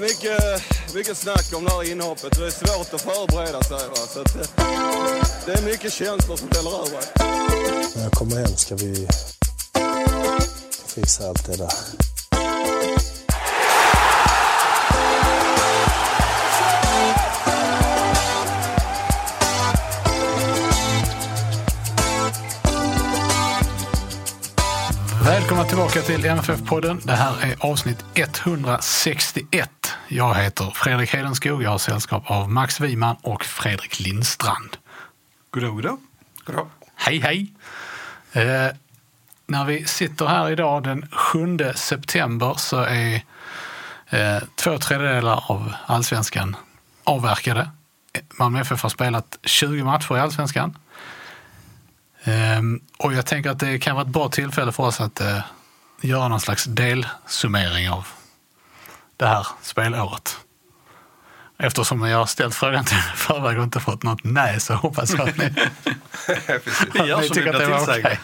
Mycket, mycket snack om det här inhoppet. Det är svårt att förbereda sig. Va? Så att, det, det är mycket känslor som väller över. När jag kommer hem ska vi fixa allt det där. Välkomna tillbaka till MFF-podden. Det här är avsnitt 161. Jag heter Fredrik Hedenskog. Jag har sällskap av Max Wiman och Fredrik Lindstrand. Goddag, goddag. goddag. Hej, hej! Eh, när vi sitter här idag den 7 september så är eh, två tredjedelar av allsvenskan avverkade. Malmö FF har spelat 20 matcher i allsvenskan. Ehm, och jag tänker att det kan vara ett bra tillfälle för oss att eh, göra någon slags delsummering av det här spelåret. Eftersom jag har ställt frågan till förväg och inte fått något nej så hoppas jag att ni, att ni tycker att det var okej.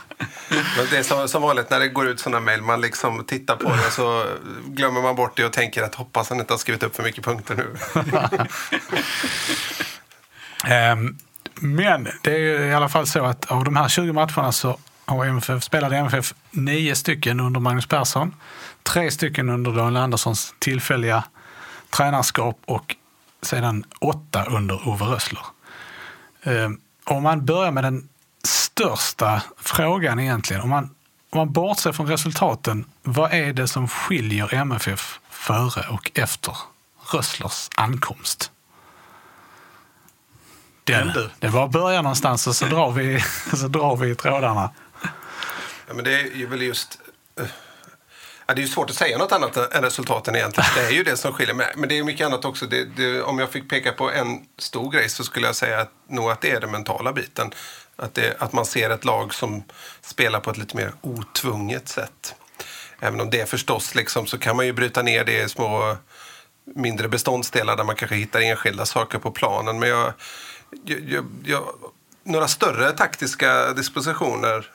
Men det är som, som vanligt när det går ut sådana mejl, man liksom tittar på det så glömmer man bort det och tänker att hoppas han inte har skrivit upp för mycket punkter nu. Ehm, Men det är ju i alla fall så att av de här 20 matcherna så har MFF, spelade MFF nio stycken under Magnus Persson, tre stycken under Daniel Anderssons tillfälliga tränarskap och sedan åtta under Ove Rössler. Ehm, Om man börjar med den största frågan egentligen, om man, om man bortser från resultaten, vad är det som skiljer MFF före och efter Rösslers ankomst? Den, du. det var börja någonstans och så drar vi, så drar vi i trådarna. Ja, men det är ju väl just... Ja, det är ju svårt att säga något annat än resultaten egentligen. Det är ju det som skiljer. mig. men det är mycket annat också. Det, det, om jag fick peka på en stor grej så skulle jag säga att, nog att det är den mentala biten. Att, det, att man ser ett lag som spelar på ett lite mer otvunget sätt. Även om det förstås liksom, så kan man ju bryta ner det i små mindre beståndsdelar där man kanske hittar enskilda saker på planen. Men jag, jag, jag, jag, några större taktiska dispositioner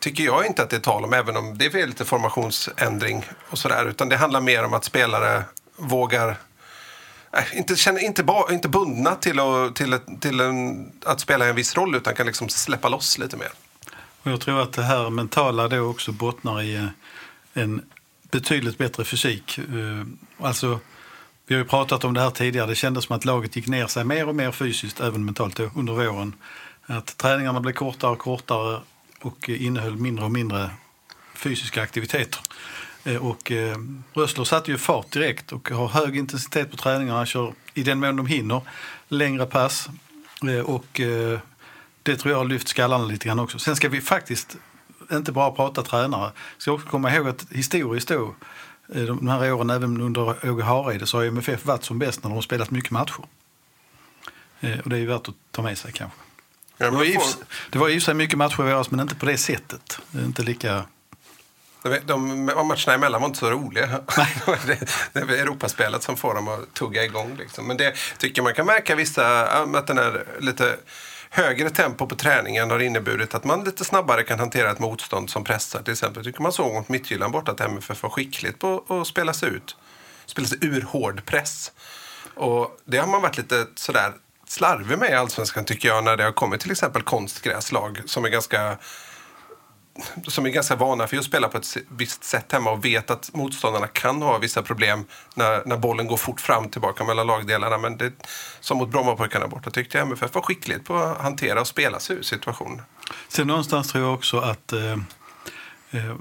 tycker jag inte att det är tal om, även om det är lite formationsändring och sådär. Utan det handlar mer om att spelare vågar äh, inte, känner, inte, ba, inte bundna till, att, till, till en, att spela en viss roll utan kan liksom släppa loss lite mer. Och jag tror att det här mentala då också bottnar i eh, en betydligt bättre fysik. Eh, alltså, vi har ju pratat om det här tidigare. Det kändes som att laget gick ner sig mer och mer fysiskt, även mentalt då, under våren. Att träningarna blev kortare och kortare och innehöll mindre och mindre fysiska aktiviteter. Eh, och eh, Rössler satte ju fart direkt och har hög intensitet på träningarna. Kör i den mån de hinner längre pass. Eh, Och eh, det tror jag har lyft skallarna lite grann också. Sen ska vi faktiskt inte bara prata tränare. Vi ska också komma ihåg att historiskt då, eh, de här åren även under Åge Hareide så har MFF varit som bäst när de har spelat mycket matcher. Eh, och det är ju värt att ta med sig kanske. Ja, Det var, för- det var för sig mycket matcher i våras men inte på det sättet. Det är Inte lika... De, de matcherna emellan var inte så roliga. det, det är Europaspelet som får dem att tugga igång. Liksom. Men det tycker man kan märka vissa, att den här lite högre tempo på träningen har inneburit att man lite snabbare kan hantera ett motstånd som pressar. Till exempel tycker man såg mot Midtjylland borta att MFF var skickligt på att spela sig ut. Spela sig ur hård press. Och det har man varit lite sådär slarvig med i Allsvenskan tycker jag när det har kommit till exempel konstgräslag som är ganska som är ganska vana för att spela på ett visst sätt hemma och vet att motståndarna kan ha vissa problem när, när bollen går fort fram tillbaka mellan lagdelarna. Men det, som mot Brommapojkarna borta tyckte jag MFF var skickligt på att hantera och spela sig ur situationen. Sen någonstans tror jag också att eh, eh,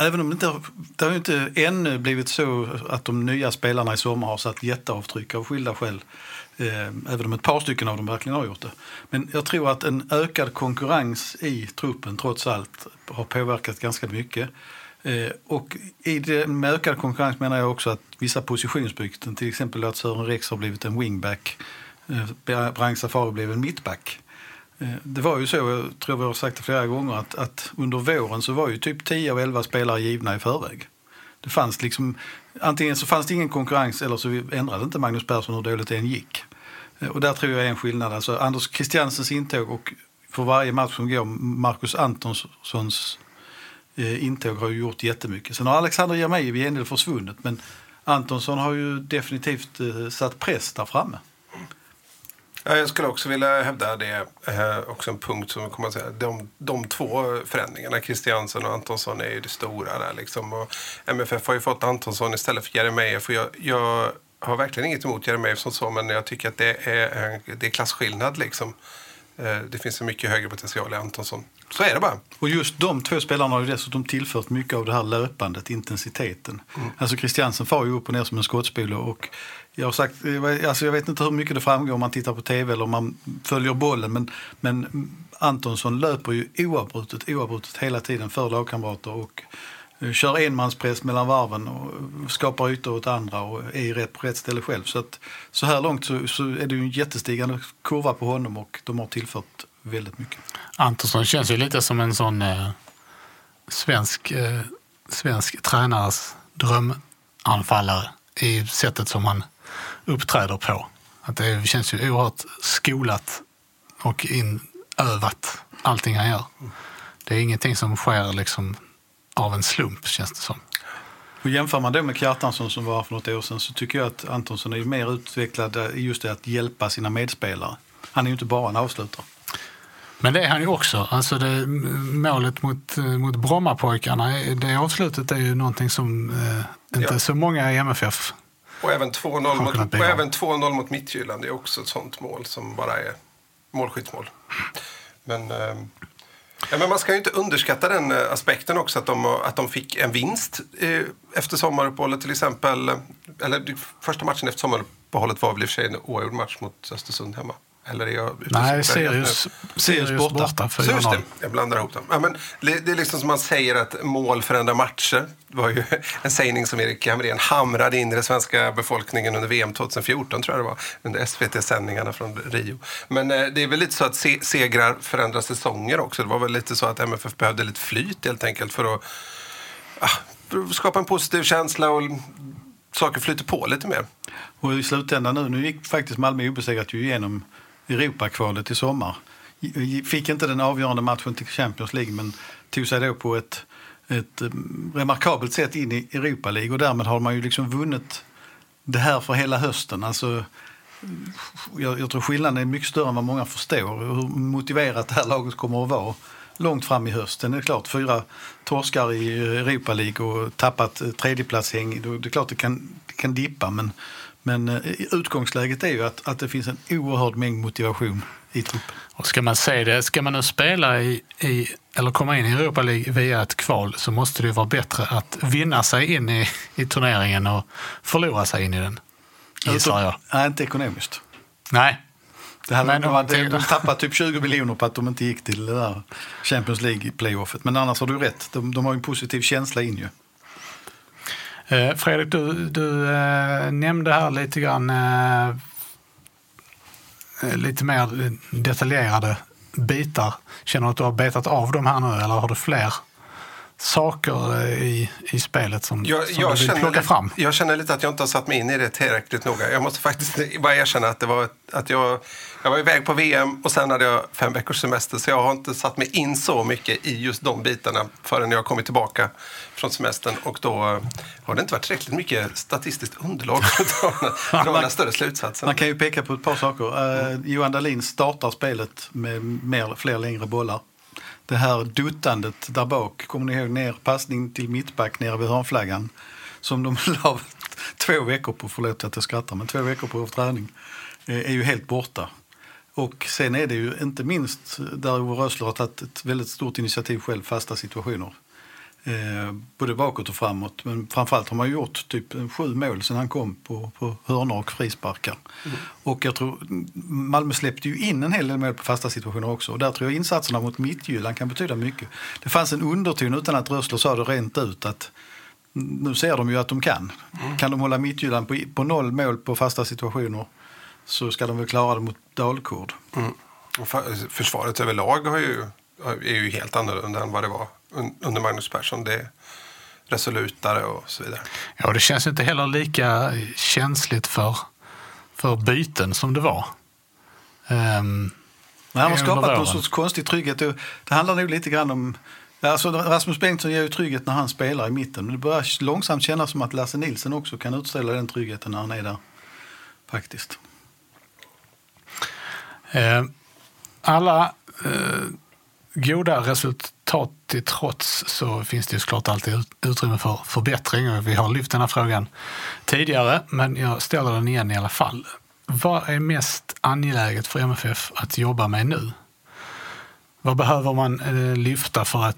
även om det inte, har- det har inte ännu blivit så att de nya spelarna i sommar har satt jätteavtryck av skilda skäl. Eh, även om ett par stycken av dem verkligen har gjort det. Men jag tror att en ökad konkurrens i truppen trots allt har påverkat ganska mycket. Eh, och i det, med ökad konkurrens menar jag också att vissa positionsbyten, till exempel att Sören Rex har blivit en wingback, eh, Brang Safari blev en mittback. Eh, det var ju så, jag tror vi har sagt det flera gånger, att, att under våren så var ju typ 10 av 11 spelare givna i förväg. Det fanns liksom, antingen så fanns det ingen konkurrens eller så ändrade inte Magnus Persson hur dåligt det än gick. Och där tror jag är en skillnad. Alltså Anders Christiansens intåg och för varje match som går Marcus Antonssons eh, intåg har ju gjort jättemycket. Sen har Alexander Jeremejeff i gengäld försvunnit men Antonsson har ju definitivt eh, satt press där framme. Ja, jag skulle också vilja hävda det, eh, också en punkt som kommer att säga. De, de två förändringarna, Christiansen och Antonsson, är ju det stora där liksom. Och MFF har ju fått Antonsson istället för Jeremejeff. Och jag, jag har verkligen inget emot Jeremejeff som så, men jag tycker att det är, det är klasskillnad liksom. Eh, det finns en mycket högre potential i Antonsson. Så är det bara. Och just de två spelarna har ju dessutom tillfört mycket av det här löpandet, intensiteten. Alltså Christiansen far ju upp och ner som en skottspole och jag har sagt, alltså jag vet inte hur mycket det framgår om man tittar på tv eller om man följer bollen men, men Antonsson löper ju oavbrutet, oavbrutet hela tiden för lagkamrater och eh, Eh, kör enmanspress mellan varven och skapar ytor åt andra och är rätt, på rätt ställe själv. Så, att, så här långt så, så är det ju en jättestigande kurva på honom och de har tillfört väldigt mycket. Antonsson känns ju lite som en sån eh, svensk, eh, svensk tränares drömanfallare i sättet som han uppträder på. Att det känns ju oerhört skolat och inövat, allting han gör. Det är ingenting som sker liksom av en slump, känns det som. Och jämför man det med Kjartansson som var för något år sedan så tycker jag att Antonsson är mer utvecklad i just det att hjälpa sina medspelare. Han är ju inte bara en avslutare. Men det är han ju också. Alltså det, målet mot, mot Brommapojkarna, det avslutet är ju någonting som eh, inte Ja. så många i MFF Och även 2-0 Har mot, och även 2-0 mot Midtjylland är också ett sånt mål som bara är målskyttsmål. Men, eh, ja, men man ska ju inte underskatta den eh, aspekten också att de, att de fick en vinst eh, efter sommaruppehållet till exempel. Eller första matchen efter sommaruppehållet var väl i och för sig en oavgjord match mot Östersund hemma. Eller är jag Nej? Sirius, Sirius borta. borta. Så just 4-0. det, jag blandar ihop dem. Ja, men det är liksom som man säger att mål förändrar matcher. Det var ju en sägning som Erik Hamrén hamrade in i den svenska befolkningen under VM 2014 tror jag det var. Under SVT-sändningarna från Rio. Men eh, det är väl lite så att se segrar förändrar säsonger också. Det var väl lite så att MFF behövde lite flyt helt enkelt för att, ah, för att skapa en positiv känsla och saker flyter på lite mer. Och i slutändan nu, nu gick faktiskt Malmö obesegrat ju igenom Europakvalet i sommar. Fick inte den avgörande matchen till Champions League men tog sig då på ett, ett eh, remarkabelt sätt in i Europa League och därmed har man ju liksom vunnit det här för hela hösten. Alltså, jag, jag tror skillnaden är mycket större än vad många förstår. Hur motiverat det här laget kommer att vara långt fram i hösten. Det är klart, fyra torskar i Europa League och tappat eh, tredjeplatshäng. Det är klart det kan, det kan dippa men, men eh, utgångsläget är ju att, att det finns en oerhörd mängd motivation i truppen. Och ska man se det, ska man nu spela i, i, eller komma in i Europa League via ett kval så måste det ju vara bättre att vinna sig in i, i turneringen och förlora sig in i den. Gissar jag. Nej, inte ekonomiskt. Nej, Det hade Men de, de tänker- tappade typ 20 miljoner på att de inte gick till det där Champions League-playoffet. Men annars har du rätt. De, de har en positiv känsla in ju. Eh, Fredrik, du, du eh, nämnde här lite grann eh, eh, lite mer detaljerade bitar. Känner du att du har betat av dem här nu eller har du fler saker eh, i, i spelet som, Jag, som jag, du vill plocka lite- fram? jag känner lite att jag inte har satt mig in i det tillräckligt noga. Jag måste faktiskt bara erkänna att, det var, att jag, jag var iväg på VM och sen hade jag fem veckors semester så jag har inte satt mig in så mycket i just de bitarna förrän jag kommit tillbaka från semestern och då eh, har det inte varit tillräckligt mycket statistiskt underlag för att dra några- större slutsatser. Man kan ju peka på ett par saker. Eh, Johan Dahlin startar spelet med mer, fler längre bollar. Det här duttandet där bak, kommer ni ihåg, ner passning till mittback nere vid hörnflaggan som de la två veckor på, förlåt att jag skrattar, men två veckor på träning, eh, är ju helt borta. Och sen är det ju inte minst där Ove Rösler har tagit ett väldigt stort initiativ själv, fasta situationer. Eh, både bakåt och framåt. Men framförallt har man gjort typ sju mål sen han kom på, på hörnor och frisparkar. Och jag tror Malmö släppte ju in en hel del mål på fasta situationer också. Och där tror jag insatserna mot Midtjylland kan betyda mycket. Det fanns en underton utan att Rössler sa det rent ut att nu ser de ju att de kan. Kan de hålla Midtjylland på, på noll mål på fasta situationer så ska de väl klara det mot Dalkurd. För- Försvaret överlag har ju, är ju helt annorlunda än vad det var un- under Magnus Persson. Det är resolutare och så vidare. Ja, det känns inte heller lika känsligt för, för byten som det var. Ehm, Men han har skapat någon sorts konstig trygghet. Det, det handlar nog lite grann om... Alltså Rasmus Bengtsson ger ju trygghet när han spelar i mitten. Men det börjar långsamt kännas som att Lasse Nilsson också kan utställa den tryggheten när han är där. Faktiskt. Eh, alla eh, goda resultat till trots så finns det ju såklart alltid utrymme för förbättring. Och Vi har lyft den här frågan tidigare, men jag ställer den igen i alla fall. Vad är mest angeläget för MFF att jobba med nu? Vad behöver man eh, lyfta för att,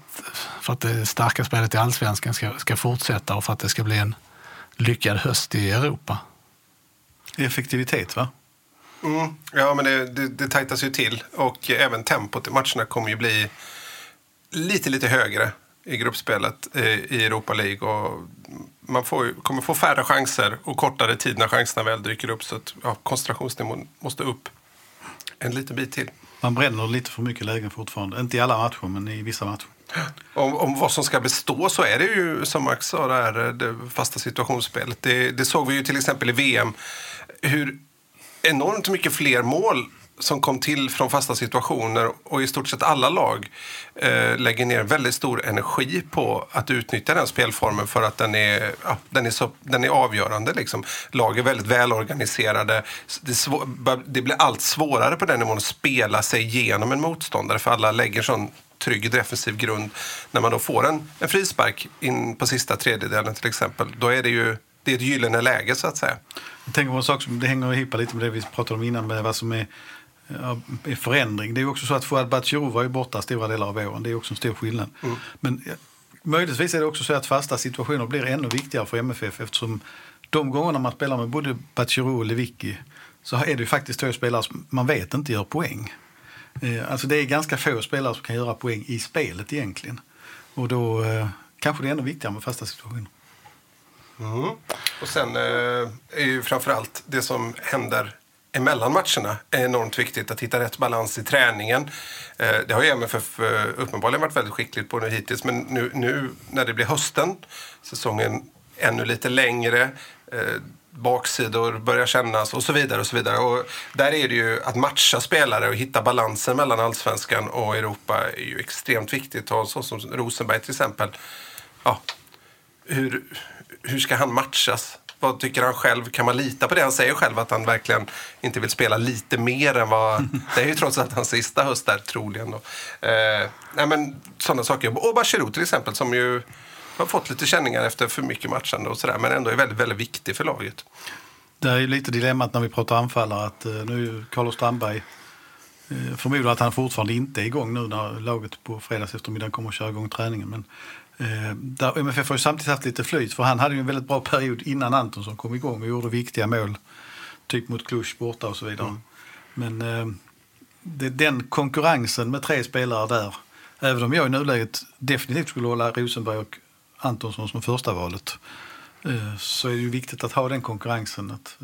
för att det starka spelet i allsvenskan ska, ska fortsätta och för att det ska bli en lyckad höst i Europa? Effektivitet, va? Mm. Ja, men det, det, det tajtas ju till. Och även tempot i matcherna kommer ju bli lite, lite högre i gruppspelet i Europa League. Och man får, kommer få färre chanser och kortare tid när chanserna väl dyker upp. Så att, ja, koncentrationsnivån måste upp en liten bit till. Man bränner lite för mycket lägen fortfarande. Inte i alla matcher, men i vissa matcher. Om, om vad som ska bestå så är det ju som Max sa, det, här, det fasta situationsspelet. Det, det såg vi ju till exempel i VM. Hur enormt mycket fler mål som kom till från fasta situationer och i stort sett alla lag eh, lägger ner väldigt stor energi på att utnyttja den spelformen för att den är, ja, den är, så, den är avgörande. Liksom. Lag är väldigt välorganiserade. Det, svår, det blir allt svårare på den nivån att spela sig igenom en motståndare för alla lägger sån trygg defensiv grund. När man då får en, en frispark in på sista tredjedelen till exempel, då är det ju det är ett gyllene läge så att säga. Jag tänker på en sak som det hänger ihop lite med det vi pratade om innan med vad som är, ja, är förändring. Det är också så att Fouad Batshirou var ju borta stora delar av våren. Det är också en stor skillnad. Men ja, möjligtvis är det också så att fasta situationer blir ännu viktigare för MFF eftersom de gångerna man spelar med både Batshirou och Lewicki så är det ju faktiskt två spelare som man vet inte gör poäng. Eh, Alltså det är ganska få spelare som kan göra poäng i spelet egentligen. Och då eh, kanske det är ännu viktigare med fasta situationer. Mm. Och sen eh, är ju framförallt det som händer emellan matcherna är enormt viktigt. Att hitta rätt balans i träningen. Eh, det har ju MFF eh, uppenbarligen varit väldigt skickligt på nu hittills. Men nu, nu när det blir hösten, säsongen ännu lite längre. Eh, baksidor börjar kännas och så vidare. och så vidare. Och där är det ju att matcha spelare och hitta balansen mellan allsvenskan och Europa är ju extremt viktigt. Ta så som Rosenberg till exempel. Ja, hur, hur ska han matchas? Vad tycker han själv? Kan man lita på det? Han säger själv att han verkligen inte vill spela lite mer än vad... Det är ju trots allt hans sista höst där, troligen. Då. Eh, nej, men sådana saker. Och Bachirou till exempel, som ju har fått lite känningar efter för mycket matchande och sådär. Men ändå är väldigt, väldigt viktig för laget. Det är ju lite dilemmat när vi pratar anfallare att eh, nu Carlos Strandberg eh, förmodar att han fortfarande inte är igång nu när laget på fredags eftermiddag kommer att köra igång träningen. Men där MFF har ju samtidigt haft lite flyt för han hade ju en väldigt bra period innan Antonsson kom igång och gjorde viktiga mål. Typ mot Cluj borta och så vidare. Men eh, det, den konkurrensen med tre spelare där, även om jag i nuläget definitivt skulle hålla Rosenberg och Antonsson som första valet eh, så är det ju viktigt att ha den konkurrensen. Att,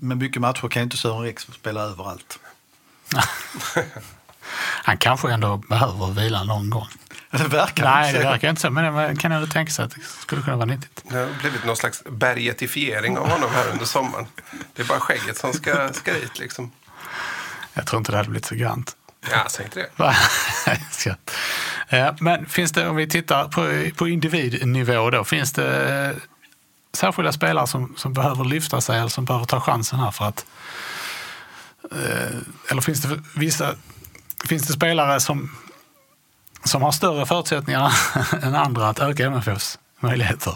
med mycket matcher kan ju inte Sören Rex spela överallt. Han kanske ändå behöver vila någon gång. Det verkar Nej, det verkar inte så. Men kan ändå tänka sig att det skulle kunna vara nyttigt. Det har blivit någon slags bergetifiering av honom här under sommaren. Det är bara skägget som ska, ska dit liksom. Jag tror inte det hade blivit så grant. Ja, säg inte det. Eh, Men finns det, om vi tittar på, på individnivå då, finns det eh, särskilda spelare som, som behöver lyfta sig eller som behöver ta chansen här för att... eh, Eller finns det vissa... Finns det spelare som, som har större förutsättningar än andra att öka MFFs möjligheter?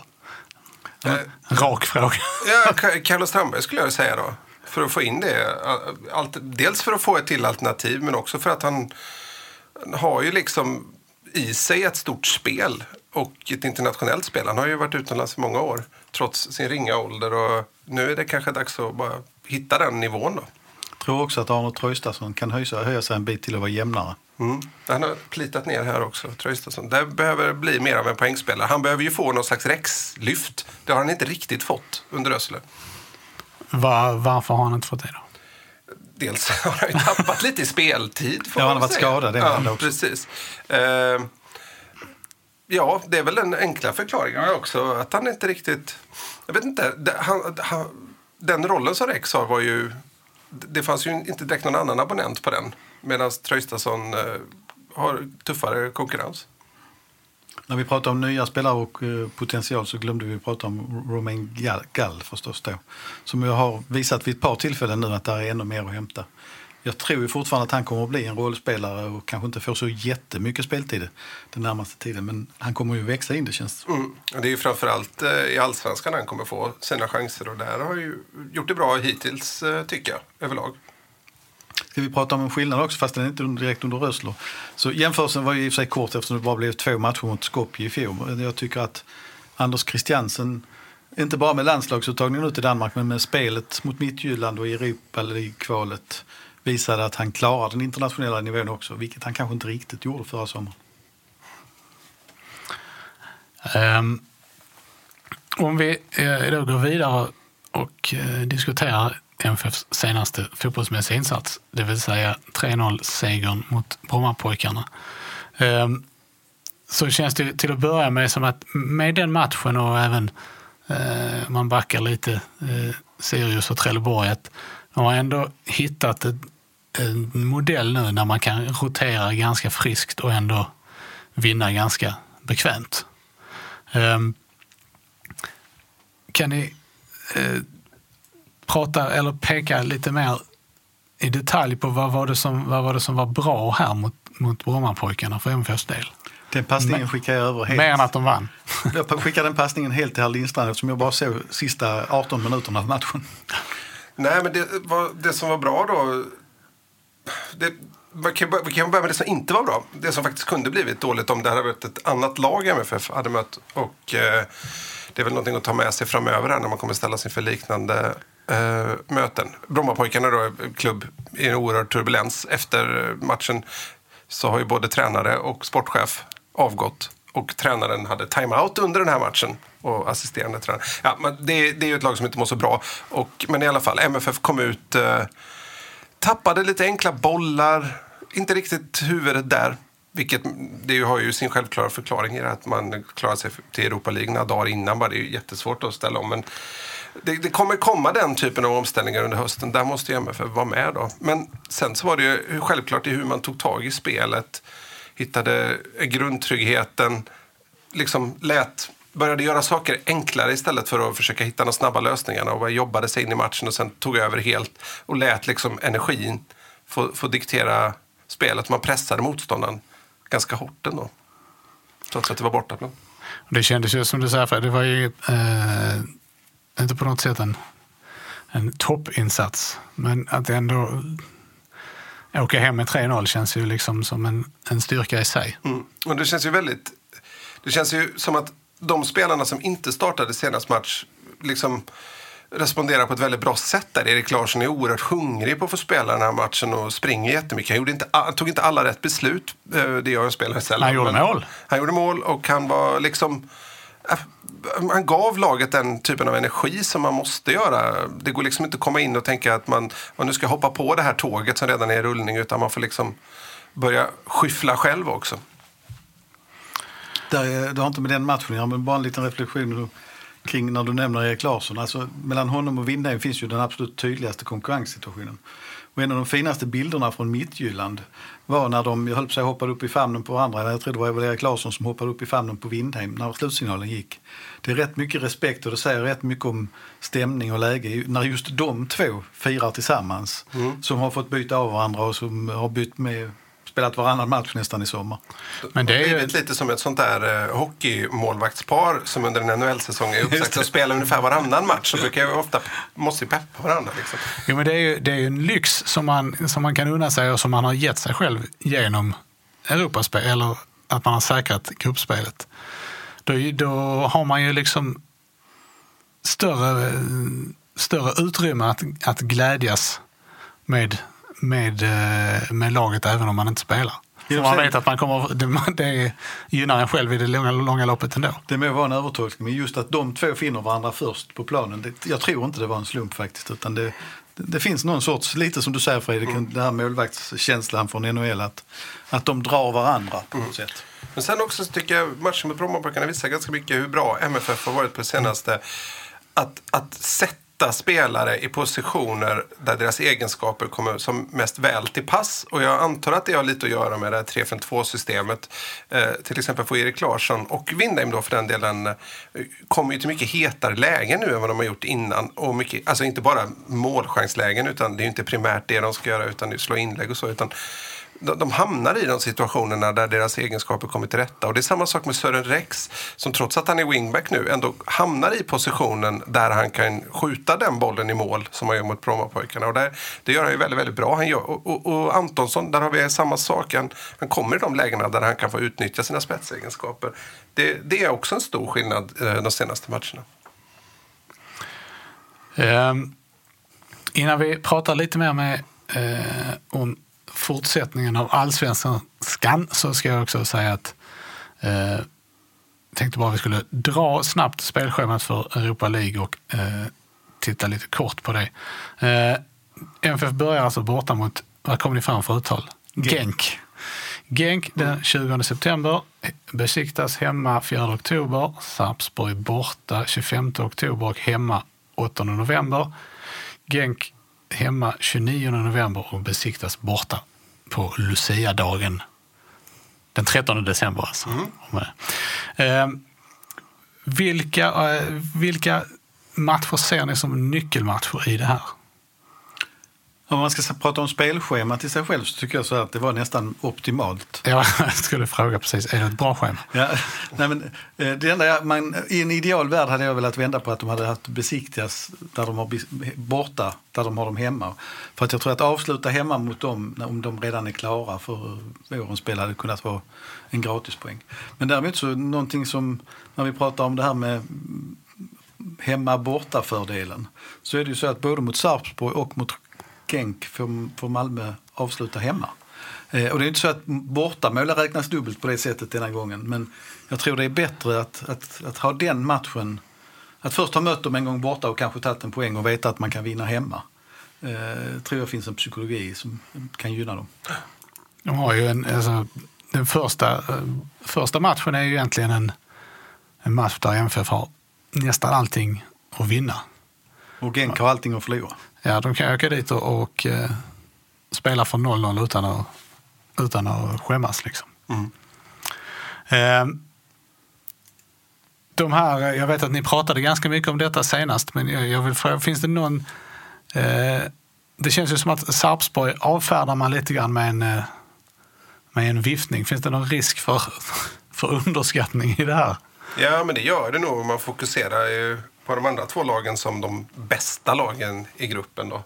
Eh, En rak fråga. Ja, Carlos Strandberg skulle jag säga då. För att få in det. Allt, dels för att få ett till alternativ men också för att han, han har ju liksom i sig ett stort spel och ett internationellt spel. Han har ju varit utomlands i många år trots sin ringa ålder och nu är det kanske dags att bara hitta den nivån då. Jag tror också att Arne Traustason kan höja, höja sig en bit till att vara jämnare. Mm. Han har plitat ner här också, Traustason. Det behöver bli mer av en poängspelare. Han behöver ju få någon slags Rex-lyft. Det har han inte riktigt fått under Rössle. Var, varför har han inte fått det då? dels har han ju tappat lite i speltid. Får Ja, han har varit skadad, det ja, också. Precis. Eh, ja, det är väl den enkla förklaringen också. Att han inte riktigt... Jag vet inte. Det, han, han, den rollen som Rex har var ju... Det fanns ju inte direkt någon annan abonnent på den. Medan Traustason eh, har tuffare konkurrens. När vi pratar om nya spelare och eh, potential så glömde vi prata om Romain Gall, förstås då. Som jag har visat vid ett par tillfällen nu att det är ännu mer att hämta. Jag tror ju fortfarande att han kommer att bli en rollspelare och kanske inte får så jättemycket speltid den närmaste tiden. Men han kommer ju växa in det känns det Mm. Det är ju framförallt eh, i allsvenskan han kommer få sina chanser. Och där har ju gjort det bra hittills, tycker jag, överlag. Ska vi prata om en skillnad också, fast den är inte direkt under Rösler. Så jämförelsen var ju i och för sig kort eftersom det bara blev två matcher mot Skopje i fjol. Jag tycker att Anders Christiansen, inte bara med landslagsuttagningen ut i Danmark, men med spelet mot Midtjylland och i Europa League-kvalet visade att han klarar den internationella nivån också, vilket han kanske inte riktigt gjorde förra sommaren. Um, om vi eh, då går vidare och eh, diskuterar MFFs senaste fotbollsmässiga insats, det vill säga 3-0-segern mot Brommapojkarna. Ehm, så känns det till att börja med som att med den matchen och även eh, man backar lite eh, Sirius och Trelleborg, att de har ändå hittat en modell nu där man kan rotera ganska friskt och ändå vinna ganska bekvämt. Ehm, kan ni eh, prata eller peka lite mer i detalj på vad var det som, vad var, det som var bra här mot, mot Brommapojkarna för MFFs del? Den passningen skickar jag över helt. Mer än att de vann. Jag skickar den passningen helt till herr Lindstrand eftersom jag bara såg sista 18 minuterna av matchen. Nej, men det, var, det som var bra då... Det, vi kan bör- vi kan börja med det som inte var bra. Det som faktiskt kunde blivit dåligt om det hade varit ett annat lag MFF hade mött. Och eh, det är väl någonting att ta med sig framöver här när man kommer ställas inför liknande eh, möten. Brommapojkarna då, en klubb i en oerhörd turbulens. Efter eh, matchen så har ju både tränare och sportchef avgått. Och tränaren hade timeout under den här matchen. Och assisterande tränare. Ja, men det, det är ju ett lag som inte mår så bra. Och, men i alla fall, MFF kom ut... Eh, tappade lite enkla bollar. Inte riktigt huvudet där. Vilket det har ju sin självklara förklaring i det att man klarar sig till Europa League några dagar innan. Bara. Det är ju jättesvårt att ställa om. Men det, det kommer komma den typen av omställningar under hösten. Där måste ju MFF vara med då. Men sen så var det ju självklart i hur man tog tag i spelet. Hittade grundtryggheten. Liksom lät, började göra saker enklare istället för att försöka hitta de snabba lösningarna. Och jobbade sig in i matchen och sen tog över helt. Och lät liksom energin få, få diktera spelet. Man pressade motståndaren ganska hårt ändå. Trots att det var bortaplan. Det kändes ju som du säger, för det var ju eh, inte på något sätt en, en toppinsats. Men att ändå åka hem med 3-0 känns ju liksom som en, en styrka i sig. Mm. Och det känns ju väldigt... Det känns ju som att de spelarna som inte startade senast match liksom responderar på ett väldigt bra sätt där. Erik Larsson är oerhört hungrig på att få spela den här matchen och springer jättemycket. Han, gjorde inte, han tog inte alla rätt beslut. eh, Det gör en spelare sällan. Han gjorde mål. Han gjorde mål och han var liksom... Han gav laget den typen av energi som man måste göra. Det går liksom inte att komma in och tänka att man, man nu ska hoppa på det här tåget som redan är i rullning. Utan man får liksom börja skyffla själv också. Där, det har inte med den matchen att göra, men bara en liten reflektion kring när du nämner Erik Larsson. Alltså, mellan honom och Vindheim finns ju den absolut tydligaste konkurrenssituationen. Och en av de finaste bilderna från Mittjylland var när de, jag höll på säga, hoppade upp i famnen på varandra. Jag tror det var Erik Larsson som hoppade upp i famnen på Windheim när slutsignalen gick. Det är rätt mycket respekt och det säger rätt mycket om stämning och läge när just de två firar tillsammans. Som har fått byta av varandra och som har bytt med, spelat varannan match nästan i sommar. Men det är ju, blivit lite som ett sånt där eh, hockeymålvaktspar som under en NHL-säsong är uppsagt att spela ungefär varannan match. Så brukar ju ofta måste peppa varandra. Liksom. jo, men det är ju det är ju en lyx som man, som man kan unna sig och som man har gett sig själv genom Europaspel, eller att man har säkrat gruppspelet. Då, då har man ju liksom större, större utrymme att, att glädjas med, med, eh, med laget även om man inte spelar. För man vet att man kommer, det, det gynnar en själv i det långa, långa loppet ändå. Det må vara en övertolkning, men just att de två finner varandra först på planen. Det, jag tror inte det var en slump faktiskt. Utan det, det finns någon sorts, lite som du säger Fredrik, Mm. den här målvaktskänslan från NHL att, att de drar varandra på något sätt. Men sen också så tycker jag matchen mot Brommapojkarna visar ganska mycket hur bra MFF har varit på det senaste. Att, att sätta spelare i positioner där deras egenskaper kommer som mest väl till pass. Och jag antar att det har lite att göra med det här 3-5-2-systemet. Eh, till exempel får Erik Larsson och Windheim då för den delen eh, kommer ju till mycket hetare lägen nu än vad de har gjort innan. Och mycket, alltså inte bara målchanslägen utan det är ju inte primärt det de ska göra utan det är slå inlägg och så. Utan de, hamnar i de situationerna där deras egenskaper kommer till rätta. Och det är samma sak med Sören Rex som trots att han är wingback nu ändå hamnar i positionen där han kan skjuta den bollen i mål som han gör mot Brommapojkarna. Och där, det gör han ju väldigt, väldigt bra. Han gör, och, och, och Antonsson, där har vi samma sak. Han, han kommer i de lägena där han kan få utnyttja sina spetsegenskaper. Det, det är också en stor skillnad eh, de senaste matcherna. Um, innan vi pratar lite mer med, eh, om fortsättningen av allsvenskan så ska jag också säga att eh, tänkte bara vi skulle dra snabbt spelschemat för Europa League och eh, titta lite kort på det. Eh, MFF börjar alltså borta mot, vad kommer ni fram för uttal? Genk. Genk den 20 september, besiktas hemma 4 oktober, Sarpsborg borta 25 oktober och hemma 8 november. Genk hemma 29 november och besiktas borta på Lucia-dagen. Den 13 december alltså. Det. Eh, vilka, eh, vilka matcher ser ni som nyckelmatcher i det här? Om man ska prata om spelschemat i sig själv så tycker jag så att det var nästan optimalt. Jag skulle fråga precis, är det ett bra schema? Ja, nej men, eh, det enda jag, man, I en ideal värld hade jag velat vända på att de hade haft besiktigas där de har borta, där de har dem hemma. För att jag tror att avsluta hemma mot dem, om de redan är klara för vårens spel, hade kunnat vara en gratispoäng. Men däremot så någonting som, när vi pratar om det här med hemma-borta-fördelen, så är det ju så att både mot Sarpsborg och mot Genk får, får Malmö avsluta hemma. Eh, och det är inte så att bortamål räknas dubbelt på det sättet denna gången. Men jag tror det är bättre att, att, att ha den matchen. Att först ha mött dem en gång borta och kanske tagit en poäng och veta att man kan vinna hemma. Eh, tror jag finns en psykologi som kan gynna dem. De har ju en, alltså, den första, eh, första matchen är ju egentligen en, en match där MFF har nästan allting att vinna. Och Genk har allting att förlora. Ja, de kan åka dit och, och eh, spela för 0-0 utan att, utan att skämmas. Liksom. Eh, de här, jag vet att ni pratade ganska mycket om detta senast, men jag, jag vill fråga, finns det någon... Eh, det känns ju som att Sarpsborg avfärdar man lite grann med en, eh, med en viftning. Finns det någon risk för, för underskattning i det här? Ja, men det gör det nog. Man fokuserar ju på de andra två lagen som de bästa lagen i gruppen. Då.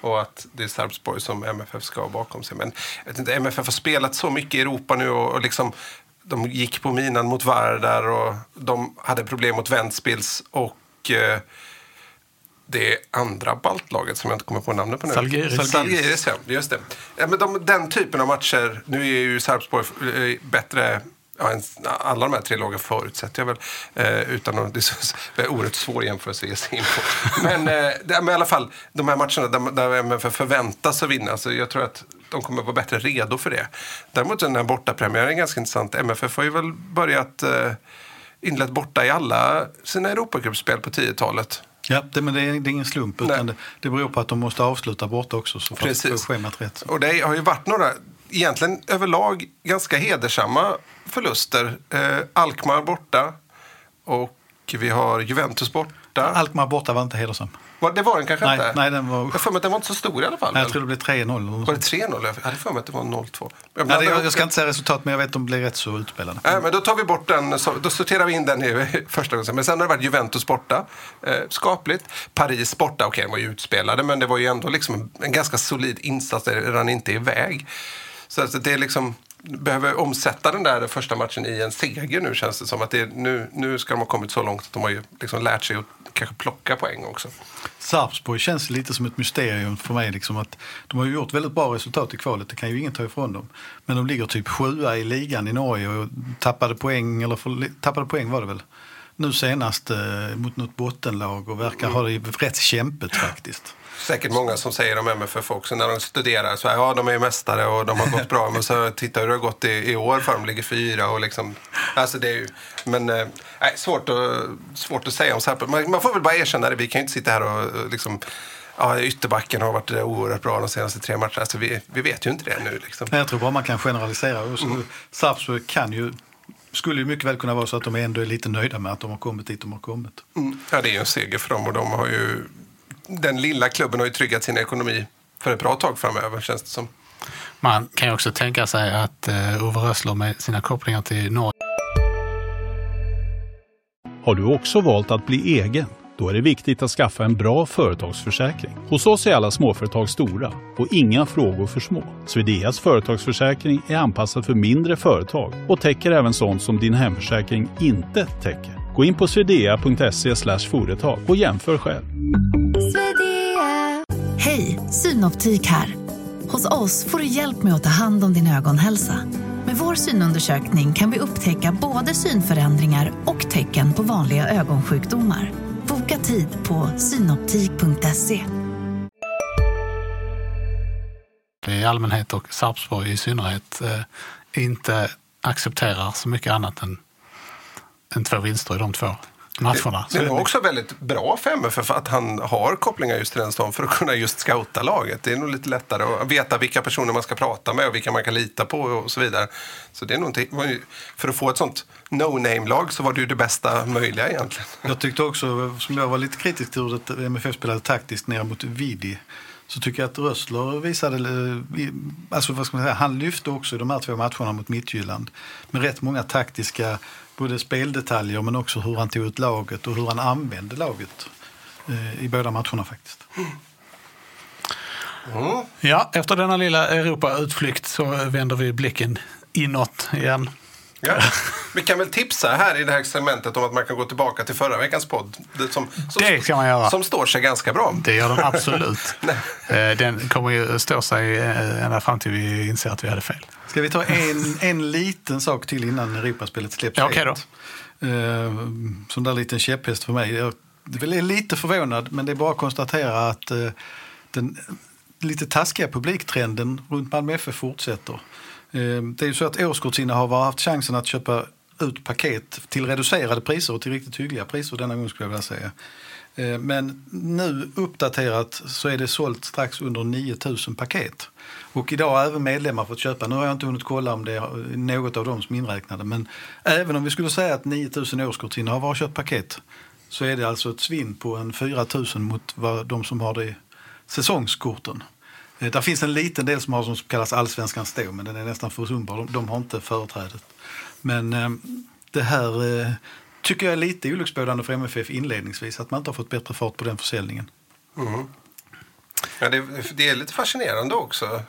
Och att det är Sarpsborg som MFF ska ha bakom sig. Men inte, MFF har spelat så mycket i Europa nu och, och liksom, de gick på minan mot Vardar och de hade problem mot Ventspils och eh, det andra baltlaget som jag inte kommer på namnet på nu. Zalgiris, ja. Just det. Ja, men de, den typen av matcher, nu är ju Sarpsborg eh, bättre Ja, en, alla de här tre lagen förutsätter jag väl. Eh, utan att, det är är oerhört svår jämförelse att ge sig in på. Men, eh, det, men i alla fall, de här matcherna där, där MFF förväntas att vinna. Så jag tror att de kommer vara bättre redo för det. Däremot den här bortapremiären är ganska intressant. MFF har ju väl börjat eh, inlett borta i alla sina Europagruppspel på 10-talet. Ja, det, men det är, det är ingen slump. Utan det, Nej. det beror på att de måste avsluta borta också så för att Precis. schemat rätt. Och det har ju varit några, egentligen överlag, ganska hedersamma förluster. Eh, Alkmaar borta och vi har Juventus borta. Alkmaar borta var inte hedersam. Var- det var den kanske Nej, inte? nej, den var- Jag för mig att den var inte så stor i alla fall. Nej, jag tror det blev 3-0. eller något Var det sånt. 3-0? Jag hade för mig att det var 0-2. Jag, Nej, det, blandar jag ska inte säga resultat, men jag vet att de blev rätt så utspelade. Nej, men då tar vi bort den, så, då sorterar vi in den i första gången. Men sen har det varit Juventus borta, eh, skapligt. Paris borta, okej, de var ju utspelade, men det var ju ändå liksom en, en ganska solid insats där det rann inte iväg. Så alltså, det är liksom, behöver omsätta den där första matchen i en seger nu känns det som. att det nu, nu ska de ha kommit så långt att de har ju liksom lärt sig att kanske plocka poäng också. Sarpsborg känns lite som ett mysterium för mig. Liksom att de har ju gjort väldigt bra resultat i kvalet, det kan ju ingen ta ifrån dem. Men de ligger typ sjua i ligan i Norge och tappade poäng, eller för, tappade poäng var det väl, nu senast eh, mot något bottenlag och verkar ha det rätt kämpigt faktiskt. Säkert många som säger om MFF också när de studerar. Så här, ja, de är mästare och de har gått bra. Men så titta hur det har gått i, i år för de ligger fyra. Och liksom, alltså det är ju, men eh, svårt, att, svårt att säga om Sarpsborg. Man, man, får väl bara erkänna det. Vi kan ju inte sitta här och liksom, ja, ytterbacken har varit oerhört bra de senaste tre matcherna. Alltså vi, vi vet ju inte det nu. Liksom. Jag tror bara man kan generalisera. Mm. Sarpsborg kan ju skulle ju mycket väl kunna vara så att de ändå är lite nöjda med att de har kommit dit de har kommit. Mm. Ja, det är ju en seger för dem och de har ju den lilla klubben har ju tryggat sin ekonomi för ett bra tag framöver, känns det som. Man kan ju också tänka sig att uh, Ove Rössler med sina kopplingar till Norge... Har du också valt att bli egen? Då är det viktigt att skaffa en bra företagsförsäkring. Hos oss är alla småföretag stora och inga frågor för små. Swedeas företagsförsäkring är anpassad för mindre företag och täcker även sånt som din hemförsäkring inte täcker. Gå in på swedea.se företag och jämför själv. Hej, Synoptik här. Hos oss får du hjälp med att ta hand om din ögonhälsa. Med vår synundersökning kan vi upptäcka både synförändringar och tecken på vanliga ögonsjukdomar. Boka tid på synoptik.se. I allmänhet och Sarpsborg i synnerhet eh, inte accepterar så mycket annat än, än två vinster i de två matcherna. Det, det var också väldigt bra för MFF att han har kopplingar just till den stan för att kunna just scouta laget. Det är nog lite lättare att veta vilka personer man ska prata med och vilka man kan lita på och så vidare. Så det är nog för att få ett sånt no-name-lag så var det ju det bästa möjliga egentligen. Jag tyckte också, som jag var lite kritisk till hur MFF spelade taktiskt ner mot Vidi så tycker jag att Rössler visade, eh, alltså vad ska man säga, han lyfte också i de här två matcherna mot Midtjylland med rätt många taktiska både speldetaljer men också hur han tog ut laget och hur han använde laget eh, i båda matcherna faktiskt. Mm. Ja, efter denna lilla Europa-utflykt så vänder vi blicken inåt igen. Ja. Vi kan väl tipsa här i det här segmentet om att man kan gå tillbaka till förra veckans podd. Det, som, som, det kan man göra. Som står sig ganska bra. Det gör den absolut. Eh, den kommer ju stå sig eh, ända fram till vi inser att vi hade fel. Ska vi ta en, en liten sak till innan Europaspelet släpps ja, okay då. Sån där liten käpphäst för mig. Jag är lite förvånad, men det är bara att konstatera att den lite taskiga publiktrenden runt Malmö FF fortsätter. Ehm, det är ju så att årskortsinnehavare har haft chansen att köpa ut paket till reducerade priser och till riktigt hyggliga priser denna gång skulle jag vilja säga. Ehm, men nu uppdaterat så är det sålt strax under 9000 paket. Och idag har även medlemmar fått köpa. Nu har jag inte hunnit kolla om det är eh, något av dem som är inräknade. Men även om vi skulle säga att 9000 årskortsinnehavare har köpt paket så är det alltså ett svinn på en 4000 mot vad de som har det säsongskorten. Eh, det finns en liten del som har som kallas allsvenskans stå men den är nästan försumbar. De, de har inte företrädet. Men eh, det här eh, tycker jag är lite olycksbådande för MFF inledningsvis, att man inte har fått bättre fart på den försäljningen. Mm. Ja, det, det, är lite fascinerande också.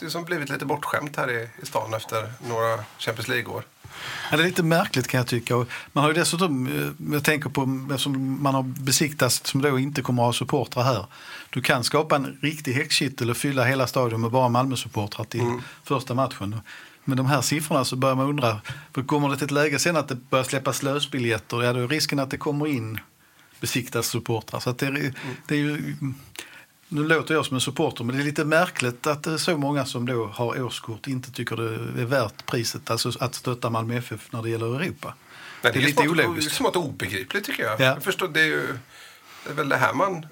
Det har blivit lite bortskämt här i, i stan efter några Champions League-år. Ja, det är lite märkligt kan jag tycka. Man har ju dessutom, eh, jag tänker på, eftersom man har besiktats som då inte kommer att ha supportrar här. Du kan skapa en riktig häxkittel och fylla hela stadion med bara Malmö-supportrar till mm. första matchen med de här siffrorna så börjar man undra, för kommer det till ett läge sen att det börjar släppas lösbiljetter, ja då är risken att det kommer in besiktas supportrar. Så det, är, det är ju, nu låter jag som en supporter, men det är lite märkligt att det är så många som då har årskort inte tycker det är värt priset, alltså att stötta Malmö FF när det gäller Europa. Nej, det, är, det är lite ologiskt. Det är smått obegripligt tycker jag. Ja. jag förstår, det, är ju, det är väl det här man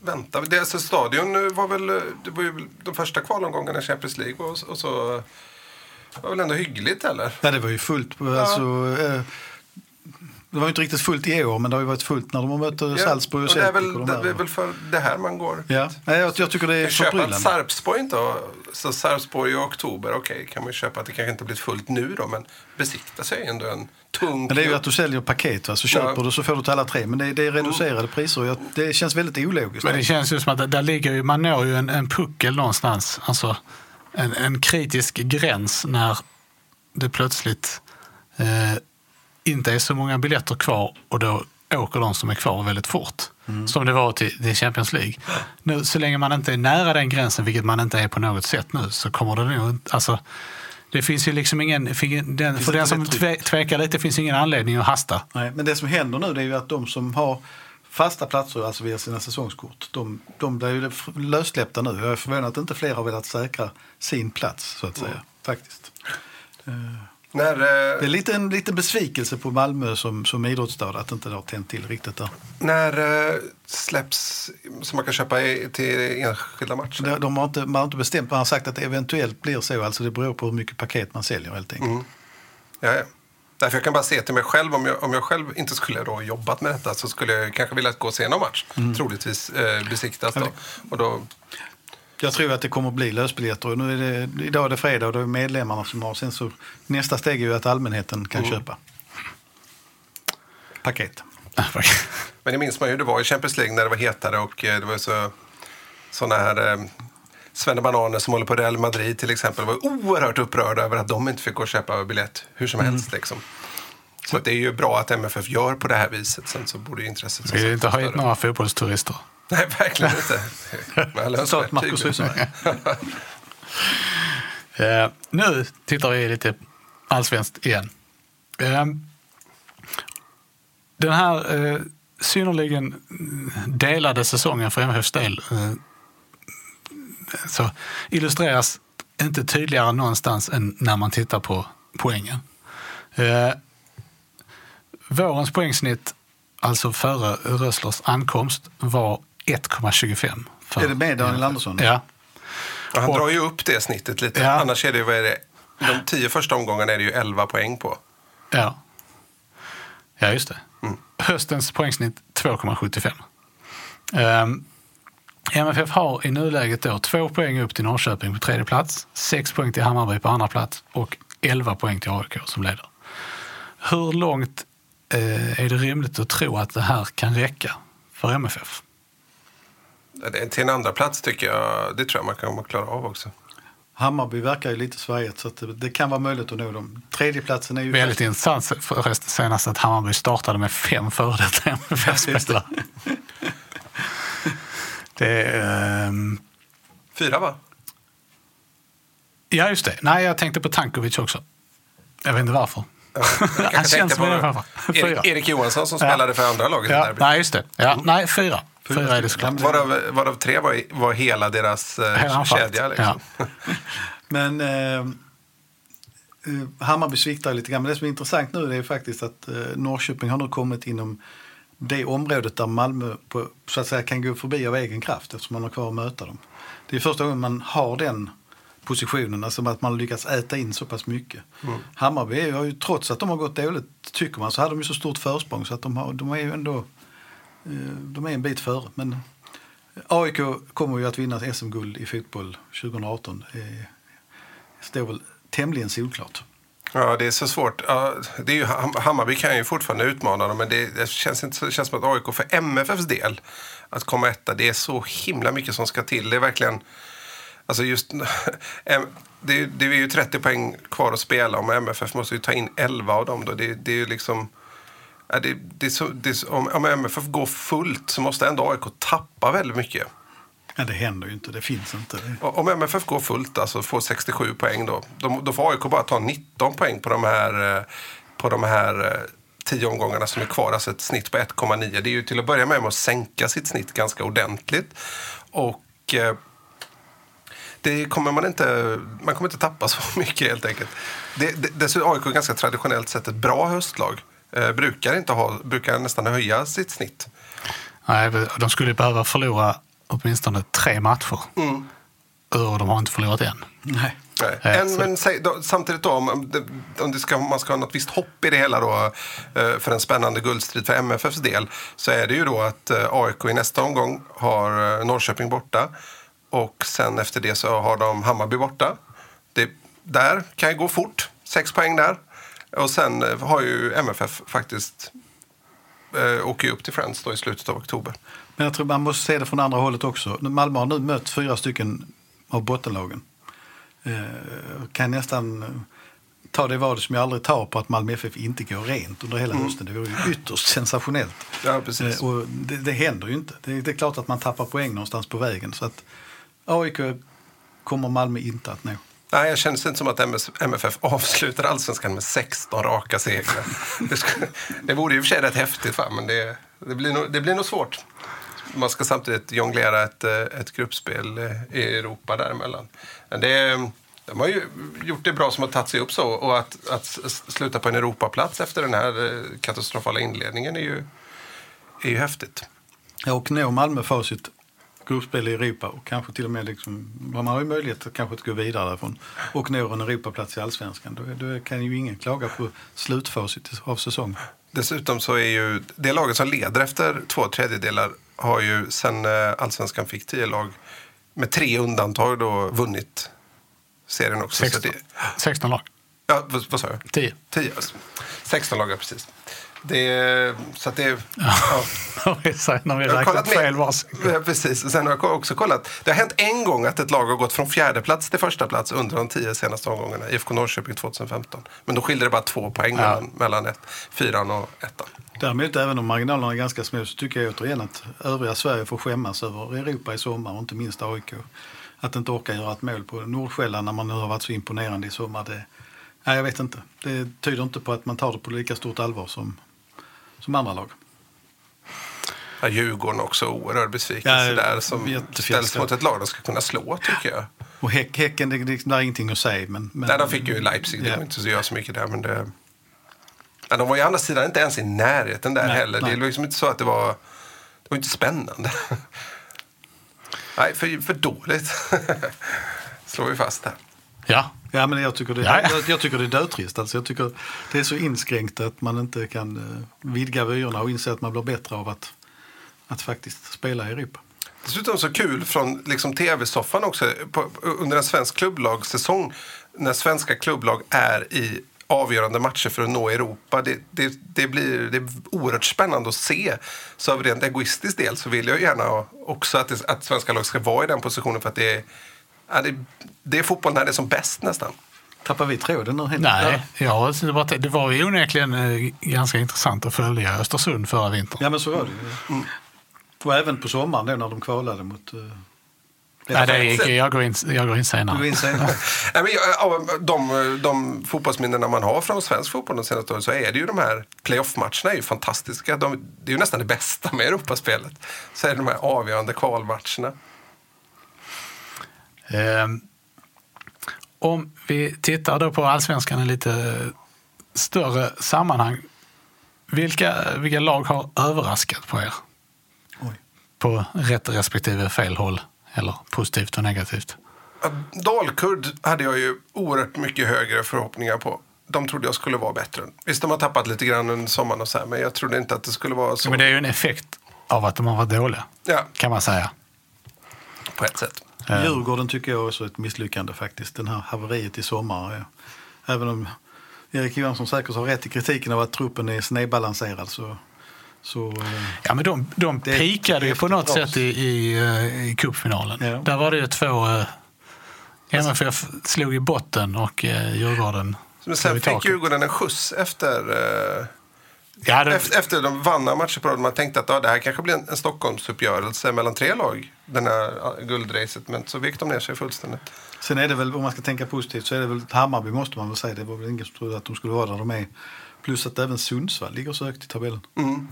väntar. Det, alltså, stadion var väl, det var ju de första kvalomgångarna i Champions League och, och så var väl ändå hyggligt eller? Ja, det var ju fullt. Ja. Alltså, eh, det var inte riktigt fullt i år, men det har ju varit fullt när de har mött ja. Salzburg och Celtic. Det är väl, de det är väl för det här man går. Ja, ja jag, jag tycker det är förbryllande. Köpa Sarpsborg inte så Sarpsborg i oktober, okej, okay, kan man ju köpa att det kanske inte blivit fullt nu då, men besikta sig ändå en tung Men det är ju att du säljer paket, va? så köper ja. du så får du till alla tre. Men det, det är reducerade mm. priser. Det känns väldigt ologiskt. Men det känns ju som att där ligger ju, man når ju en, en puckel någonstans. Alltså, en, en kritisk gräns när det plötsligt eh, inte är så många biljetter kvar och då åker de som är kvar väldigt fort. Mm. Som det var till, till Champions League. Nu, så länge man inte är nära den gränsen, vilket man inte är på något sätt nu, så kommer det nog alltså, det finns ju liksom ingen, den, för den som tve, tvekar lite finns ingen anledning att hasta. Nej, men det som händer nu är ju att de som har fasta platser alltså via sina säsongskort. De, de blir ju lössläppta nu. Jag är förvånad att inte fler har velat säkra sin plats så att säga. Mm. Faktiskt. När, Det eh, är lite, en liten besvikelse på Malmö som, som idrottsstad att inte det har tänt till riktigt där. när eh, släpps så man kan köpa till enskilda matcher? De, de har inte, man har inte bestämt, man har sagt att det eventuellt blir så. Alltså det beror på hur mycket paket man säljer helt enkelt. Mm. Ja, ja. Därför jag kan bara se till mig själv, om jag, om jag själv inte skulle då jobbat med detta så skulle jag kanske vilja gå och se någon match. Mm. Troligtvis eh, besiktas då. Och då. Jag tror att det kommer att bli lösbiljetter. Och Nu är det, idag är det fredag och det är medlemmarna som har. Sen så, nästa steg är ju att allmänheten kan köpa paket. Men det minns man ju, det var i Champions League när det var hetare och eh, det var så sådana här eh, Svenne Bananer som håller på Real Madrid till exempel var oerhört upprörda över att de inte fick gå och köpa biljett hur som Mm. helst. Liksom. Så att det är ju bra att MFF gör på det här viset. Sen så borde ju intresset Vi vill inte ha hit några fotbollsturister. Nej, verkligen inte. Att Marcus. Rysare. Eh, nu tittar vi lite allsvenskt igen. Eh, den här eh, synnerligen delade säsongen för MFFs del eh, så illustreras inte tydligare någonstans än när man tittar på poängen. Eh, vårens poängsnitt, alltså före Röslers ankomst, var 1,25. för Är det med Daniel. Andersson? Ja. Ja, Han Och- drar ju upp det snittet lite. Ja. Annars är det, vad är det, de tio första omgångarna är det ju 11 poäng på. Ja, ja just det. Mm. Höstens poängsnitt 2,75. Um, MFF har i nuläget då två poäng upp till Norrköping på tredje plats, sex poäng till Hammarby på andra plats och 11 poäng till AIK som leder. Hur långt eh, är det rimligt att tro att det här kan räcka för MFF? Till en andra plats tycker jag, det tror jag man kan klara av också. Hammarby verkar ju lite svajigt så att det, det kan vara möjligt att nå dem. Tredjeplatsen är ju... Väldigt intressant förresten senast att Hammarby startade med fem före detta MFF-spelare. Det är, ehm, Fyra va? Ja, just det. Nej, jag tänkte på Tankovic också. Jag vet inte varför. Jag Han känns tänkte som. Fyra. Erik, Erik Johansson som Ja. spelade för andra laget i Ja, derbyt. nej, just det. Ja, nej, fyra. Fyra är det såklart. Varav, varav tre var, var hela deras eh, kedja. Liksom. Ja. Men eh, eh, Hammarby sviktar lite grann. Men det som är intressant nu är faktiskt att eh, Norrköping har nu kommit inom det området där Malmö på, så att säga, kan gå förbi av egen kraft eftersom man har kvar att möta dem. Det är första gången man har den positionen, alltså att man lyckats äta in så pass mycket. Hammarby är, har ju, trots att de har gått dåligt, tycker man, så hade de ju så stort försprång så att de, har, de är ju ändå Eh, de är en bit före. Men eh, AIK kommer ju att vinna SM-guld i fotboll 2018. Det eh, står väl tämligen solklart. Ja, det är så svårt. Ja, det är ju, Hammarby kan ju fortfarande utmana dem, men det, det, känns inte, det känns som att AIK för MFFs del, att komma etta, det är så himla mycket som ska till. Det är verkligen... Alltså just, det, det är ju 30 poäng kvar att spela om MFF måste ju ta in 11 av dem. Då. Det, det är ju liksom... Det, det så, det om, om MFF går fullt så måste ändå AIK tappa väldigt mycket. Ja, det händer ju inte, det finns inte. Om MFF går fullt, alltså får 67 poäng då, då, då får AIK bara ta 19 poäng på de här, eh, på de här eh, 10 omgångarna som är kvar, alltså ett snitt på 1,9. Det är ju till att börja med att sänka sitt snitt ganska ordentligt. Och eh, det kommer man inte, man kommer inte tappa så mycket helt enkelt. Det, det, dessutom AIK är ganska traditionellt sett ett bra höstlag. Eh, brukar, inte ha, brukar nästan höja sitt snitt. Nej, de skulle behöva förlora åtminstone tre matcher. Mm. Och de har inte förlorat än. Nej. Nej. Eh, En, men säg, då, samtidigt då, om, det, om det ska, man ska ha något visst hopp i det hela då, eh, för en spännande guldstrid för MFFs del så är det ju då att eh, AIK i nästa omgång har Norrköping borta och sen efter det så har de Hammarby borta. Det, där kan ju gå fort, sex poäng där. Och sen eh, har ju MFF faktiskt eh, åker upp till Friends då i slutet av oktober. Men jag tror man måste se det från andra hållet också. Malmö har nu mött fyra stycken av bottenlagen. Eh, kan nästan eh, ta det vadet som jag aldrig tar på att Malmö FF inte går rent under hela hösten. Det vore ju ytterst sensationellt. Ja, precis. Eh, och det, det händer ju inte. Det, det är klart att man tappar poäng någonstans på vägen. Så att AIK kommer Malmö inte att nå. Nej, jag känns inte som att MFF avslutar allsvenskan med 16 raka segrar. Det, skulle, det vore ju i och för sig rätt häftigt, va? men det, det, blir nog, det blir nog svårt. Man ska samtidigt jonglera ett, eh, ett gruppspel eh, i Europa däremellan. Men det, de har ju gjort det bra som har tagit sig upp så. Och att, att sluta på en Europaplats efter den här eh, katastrofala inledningen är ju, är ju häftigt. Ja, och nå Malmö facit gruppspel i Europa och kanske till och med liksom, man har ju möjlighet att kanske gå vidare därifrån och nå en Europaplats i Allsvenskan. Då, då kan ju ingen klaga på slutfacit av säsongen. Dessutom så är ju det laget som leder efter två tredjedelar har ju sen eh, Allsvenskan fick tio lag med tre undantag då vunnit serien också. 16, det, 16 lag. Ja, vad, vad sa jag? 10. 10. 16 lag, precis. Det, så att det, ja. Vi Jag har räknat kollat fel. Ja, precis. Och sen har jag också kollat. Det har hänt en gång att ett lag har gått från fjärde plats till första plats under de tio senaste omgångarna. IFK Norrköping 2015. Men då skilde det bara två poäng mellan, mellan ett, fyran och ettan. Däremot, även om marginalerna är ganska små, så tycker jag återigen att övriga Sverige får skämmas över Europa i sommar och inte minst AIK. Att inte orka göra ett mål på Nordsjälland när man nu har varit så imponerande i sommar. Det, nej, jag vet inte. Det tyder inte på att man tar det på lika stort allvar som, som andra lag. Ja, Djurgården också oerhörd besvikelse där som ställs mot ett lag de ska kunna slå tycker jag. Och häck, Häcken, det, det, det är ingenting att säga. Men, men, Nej, de fick ju Leipzig, det Ja. var inte så göra så mycket där. Men det... ja, de var ju å andra sidan inte ens i närheten där Nej, heller. Det är liksom inte så att det var, det var inte spännande. nej, för, för dåligt. Slår vi fast här. Ja, Ja, men jag tycker det, Ja, ja. Jag, jag tycker det är dödtrist. Alltså, jag tycker det är så inskränkt att man inte kan eh, vidga vyerna och inse att man blir bättre av att, att faktiskt spela i Europa. Dessutom så kul från liksom tv-soffan också på, under en svensk klubblagssäsong när svenska klubblag är i avgörande matcher för att nå Europa. Det, det, det blir det är oerhört spännande att se. Så av rent egoistisk del så vill jag gärna också att, det, att svenska lag ska vara i den positionen för att det är, ja, det, det är fotboll när det är som bäst nästan. Tappar vi tråden nu? helt? nej. Ja, det, var, det var ju onekligen eh, ganska intressant att följa Östersund förra vintern. Ja, men så var det ju. Mm. Och även på sommaren då när de kvalade mot... Uh, Nej, det gick, jag, går in, jag går in Du senare. in senare. Nej, men, av de, de fotbollsminnena man har från svensk fotboll de senaste åren så är det ju de här playoff-matcherna är ju fantastiska. De, det är ju nästan det bästa med Europaspelet. Så är det de här avgörande kvalmatcherna. Ehm, om vi tittar då på allsvenskan i lite större sammanhang. Vilka, vilka lag har överraskat på er? Oj. På rätt respektive fel håll? Eller positivt och negativt? Dalkurd hade jag ju oerhört mycket högre förhoppningar på. De trodde jag skulle vara bättre. Visst, de har tappat lite grann under sommaren och så här, men jag trodde inte att det skulle vara så. Men det är ju en effekt av att de har varit dåliga, Ja, kan man säga. på ett sätt. Ehm, Djurgården tycker jag också är ett misslyckande faktiskt. Den här haveriet i sommar. Ja. Även om Erik Johansson säkert har rätt i kritiken av att truppen är snedbalanserad så... så eh, Ja, men de, de pikade ju på något bra. sätt i, i, eh, i cupfinalen. Ja. Där var det ju två... Eh, MFF slog i botten och eh, Djurgården Men sen fick. Djurgården en skjuts efter, eh, Ja, det, efter, efter de vann matcher på rad. Man tänkte att ja, det här kanske blir en, en Stockholmsuppgörelse mellan tre lag, den här guldracet. Men så vek de ner sig fullständigt. Sen är det väl, om man ska tänka positivt, så är det väl Hammarby måste man väl säga. Det var väl ingen som trodde att de skulle vara där de är. Plus att även Sundsvall ligger så högt i tabellen. Mm.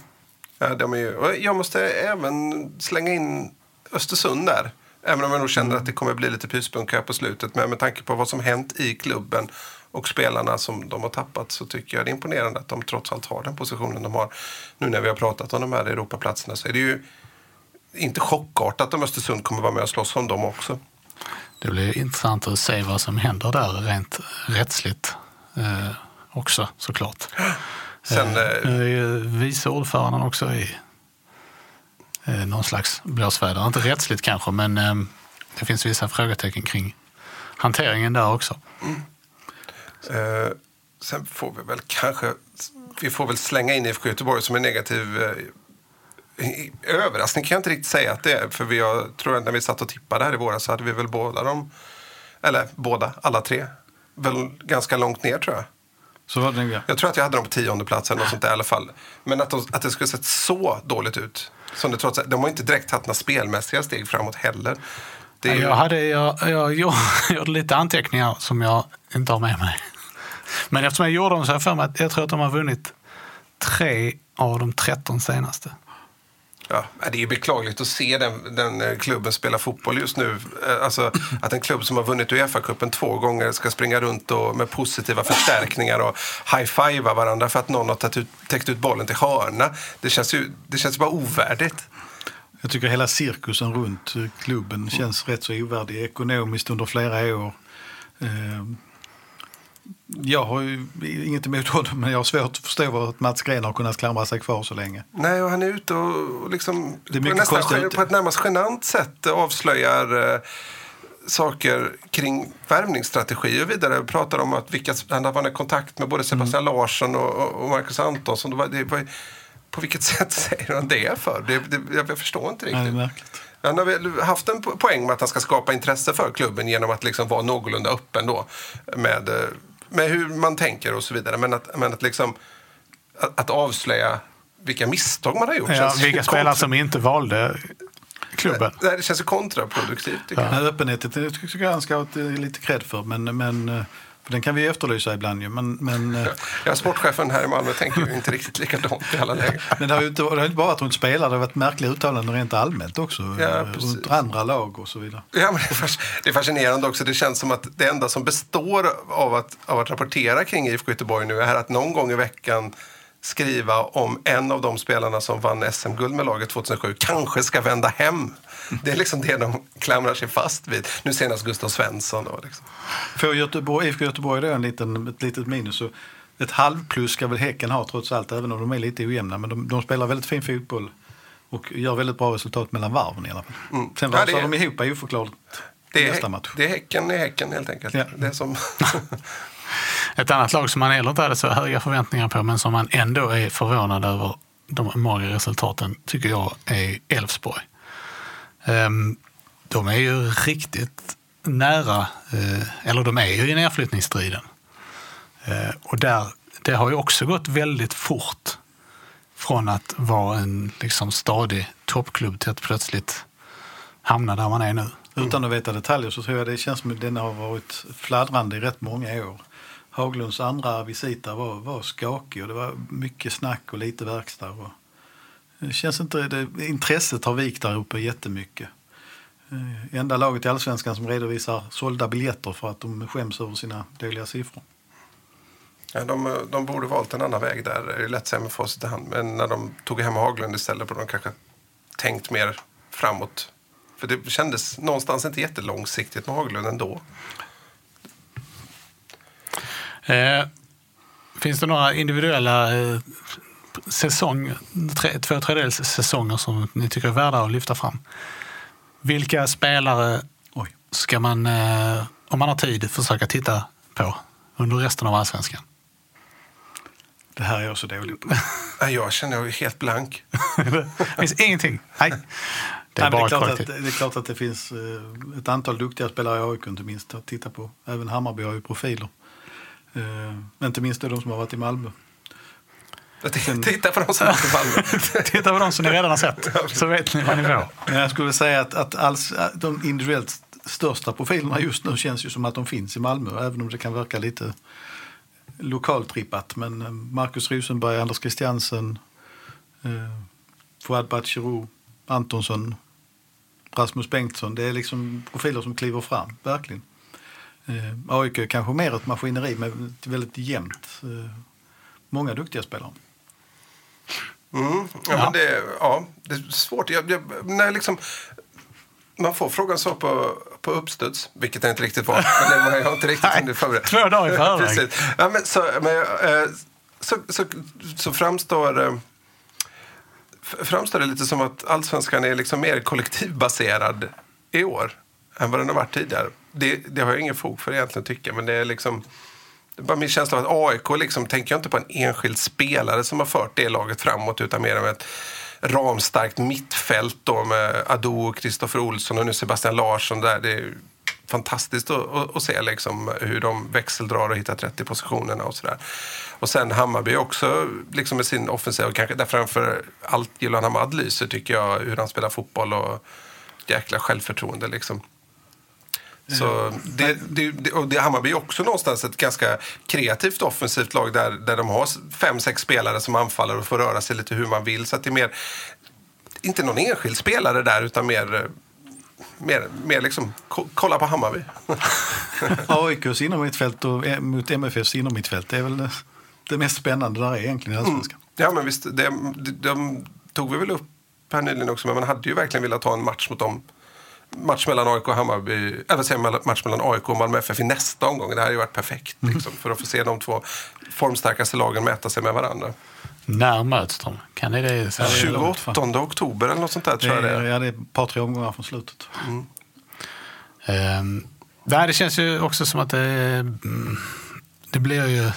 Ja, de är ju, jag måste även slänga in Östersund där. Även om jag nog känner att det kommer bli lite pyspunka här på slutet. Men med tanke på vad som hänt i klubben och spelarna som de har tappat så tycker jag det är imponerande att de trots allt har den positionen de har. Nu när vi har pratat om de här Europaplatserna så är det ju inte chockartat om Östersund kommer vara med och slåss om dem också. det blir intressant att se vad som händer där rent rättsligt eh, också såklart. Sen, Eh, eh, Nu är ju vice ordföranden också i eh, någon slags blåsväder. Inte rättsligt kanske, men eh, det finns vissa frågetecken kring hanteringen där också. Eh, sen får vi väl kanske vi får väl slänga in IFK Göteborg som en negativ eh, överraskning kan jag inte riktigt säga att det är. För vi har, tror att när vi satt och tippade här i våras så hade vi väl båda dem, eller båda, alla tre, väl ganska långt ner tror jag. Så var det ja. Jag tror att jag hade dem på tionde plats eller något sånt där i alla fall. Men att, de, att det skulle sett så dåligt ut. Som det trots de har inte direkt tagit några spelmässiga steg framåt heller. Ju, Jag, hade, jag, jag gjorde, gjorde lite anteckningar som jag inte har med mig. Men eftersom jag gjorde dem så har jag för mig att jag tror att de har vunnit tre av de 13 senaste. ja, det är ju beklagligt att se den, den eh, klubben spela fotboll just nu. Eh, Alltså, att en klubb som har vunnit Uefa-cupen två gånger ska springa runt och med positiva förstärkningar och high-fivea varandra för att någon har tagit ut, täckt ut bollen till hörna. Det känns ju det känns ju bara ovärdigt. Jag tycker hela cirkusen runt eh, klubben känns rätt så ovärdig ekonomiskt under flera år. Jag har ju inget emot honom, men jag har svårt att förstå att Mats Green har kunnat klamra sig kvar så länge. Nej, och han är ute och liksom Det är på, nästan, konstigt. på ett närmast genant sätt avslöjar eh, saker kring värvningsstrategi och vidare. Pratar om att vilka, han har varit i kontakt med både Sebastian Larsson och, och Marcus Antonsson. Det var, det var, på vilket sätt säger han det för? Det, det, jag förstår inte Nej, riktigt. märkligt. Han har väl haft en po- poäng med att han ska skapa intresse för klubben genom att liksom vara någorlunda öppen då med, eh, med hur man tänker och så vidare. Men att, men att, liksom, att, att avslöja vilka misstag man har gjort. Ja, vilka spelare som inte valde klubben. Nej, det känns kontraproduktivt tycker jag. Men öppenheten det tycker jag han ska ha lite cred för. Men, men, eh, för den kan vi efterlysa ibland ju. Men, men, eh, Ja, sportchefen här i Malmö tänker ju inte riktigt likadant i alla lägen. men det har ju inte, det har inte bara varit runt spelare, det har varit märkliga uttalanden rent allmänt också. Ja, eh, precis. runt andra lag och så vidare. Ja, men det, är fas- det är fascinerande också. Det känns som att det enda som består av att, av att rapportera kring IFK Göteborg nu är att någon gång i veckan skriva om en av de spelarna som vann SM-guld med laget 2007 kanske ska vända hem. Det är liksom det de klamrar sig fast vid. Nu senast Gustav Svensson. Då, liksom. För Göteborg, IFK Göteborg då en liten, ett litet minus. Så ett halvplus ska väl Häcken ha trots allt, även om de är lite ojämna. Men de, de spelar väldigt fin fotboll och gör väldigt bra resultat mellan varven i alla fall. Mm. Sen Ja, rasar är- de ihop oförklarligt Det nästa är, match. det är Häcken i Häcken helt enkelt. Ja. Det är som... Ett annat lag som man heller inte hade så höga förväntningar på men som man ändå är förvånad över de magra resultaten tycker jag är Elfsborg. Ehm, de är ju riktigt nära, eh, eller de är ju i nedflyttningsstriden. Eh, och där, det har ju också gått väldigt fort från att vara en liksom stadig toppklubb till att plötsligt hamna där man är nu. Mm. Utan att veta detaljer så tror jag det känns som att den har varit fladdrande i rätt många år. Haglunds andra visita var, var skakig och det var mycket snack och lite verkstad. Och det känns inte, det, intresset har vikt där uppe jättemycket. Eh, Enda laget i Allsvenskan som redovisar sålda biljetter för att de skäms över sina dåliga siffror. Ja, de, de borde valt en annan väg där. Det är lätt att säga med facit i hand. Men när de tog hem Haglund istället borde de kanske tänkt mer framåt. För det kändes någonstans inte jättelångsiktigt med Haglund ändå. Eh, finns det några individuella eh, säsong, tre, två tredjedels säsonger som ni tycker är värda att lyfta fram? Vilka spelare Oj. ska man, eh, om man har tid, försöka titta på under resten av allsvenskan? Det här är jag så dålig på. Ja, Jag känner mig helt blank. det finns ingenting. Nej. Det Nej, men är bara det, är klart att, det är klart att det finns eh, ett antal duktiga spelare i AIK inte minst att titta på. Även Hammarby har ju profiler. Eh, inte minst de som har varit i Malmö. Titta på de som. Titta på de som ni redan har sett, så vet ni vad ni får. Men jag skulle säga att, att alls, de individuellt största profilerna just nu känns ju som att de finns i Malmö. Även om det kan verka lite lokaltrippat. Men eh, Marcus Rosenberg, Anders Christiansen, eh, Fouad Batshirou, Antonsson, Rasmus Bengtsson. Det är liksom profiler som kliver fram, verkligen. Eh, AIK är kanske mer ett maskineri med ett väldigt jämnt. Eh, många duktiga spelare. Mm. Ja, Men det, ja, det är svårt. Jag, jag, när jag liksom, man får frågan så på, på uppstuds, vilket jag inte riktigt var. Men det, jag har inte riktigt förbereda. två dagar i förväg. Precis. Ja, men så, men, eh, så, så, så framstår, eh, framstår det lite som att allsvenskan är liksom mer kollektivbaserad i år än vad den har varit tidigare. Det, det har jag ingen fog för egentligen tycka, men det är liksom det är bara min känsla av att AIK liksom, tänker jag inte på en enskild spelare som har fört det laget framåt utan mer av ett ramstarkt mittfält då med Ado, Kristoffer Olsson och nu Sebastian Larsson där. Det är fantastiskt att, att, att se liksom hur de växeldrar och hittar rätt i positionerna och sådär. Och sen Hammarby också liksom med sin offensiv och kanske där framför allt Gyllan Hamad lyser tycker jag hur han spelar fotboll och jäkla självförtroende liksom. Så det, det, det, och det Hammarby är också någonstans ett ganska kreativt offensivt lag där, där de har fem, sex spelare som anfaller och får röra sig lite hur man vill. Så det är mer, inte någon enskild spelare där utan mer, eh, mer, mer liksom, ko- kolla på Hammarby. AIKs innermittfält och eh, mot MFFs innermittfält det är väl det, mest spännande där är egentligen i Allsvenskan. Ja, men visst, det, de, de tog vi väl upp här nyligen också, men man hade ju verkligen velat ha en match mot dem. Match mellan AIK och Hammarby, eller säga match mellan AIK och Malmö FF i nästa omgång. Det hade ju varit perfekt liksom, för att få se de två formstarkaste lagen mäta sig med varandra. När möts de? Kan ni det? Så det är 28 långt, oktober eller något sånt där Det tror jag det är, ja, det är ett par, tre omgångar från slutet. Ehm, nej, det känns ju också som att det, mm, det blir ju,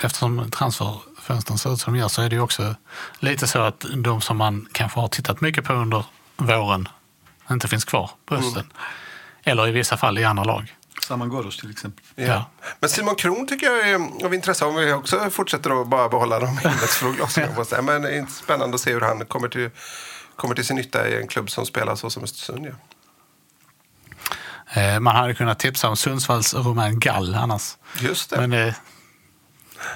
eftersom transferfönstren ser ut som de gör, så är det ju också lite så att de som man kanske har tittat mycket på under våren inte finns kvar på hösten. Eller i vissa fall i andra lag. Saman Ghoddos till exempel. Ja. Men Simon Kron tycker jag är av intresse om vi också fortsätter att bara behålla de himmelsfråglasen. Men det är spännande att se hur han kommer till, kommer till sin nytta i en klubb som spelar så som Östersund gör. Eh, Man hade kunnat tipsa om Sundsvalls Romain Gall annars. Just det. Men det,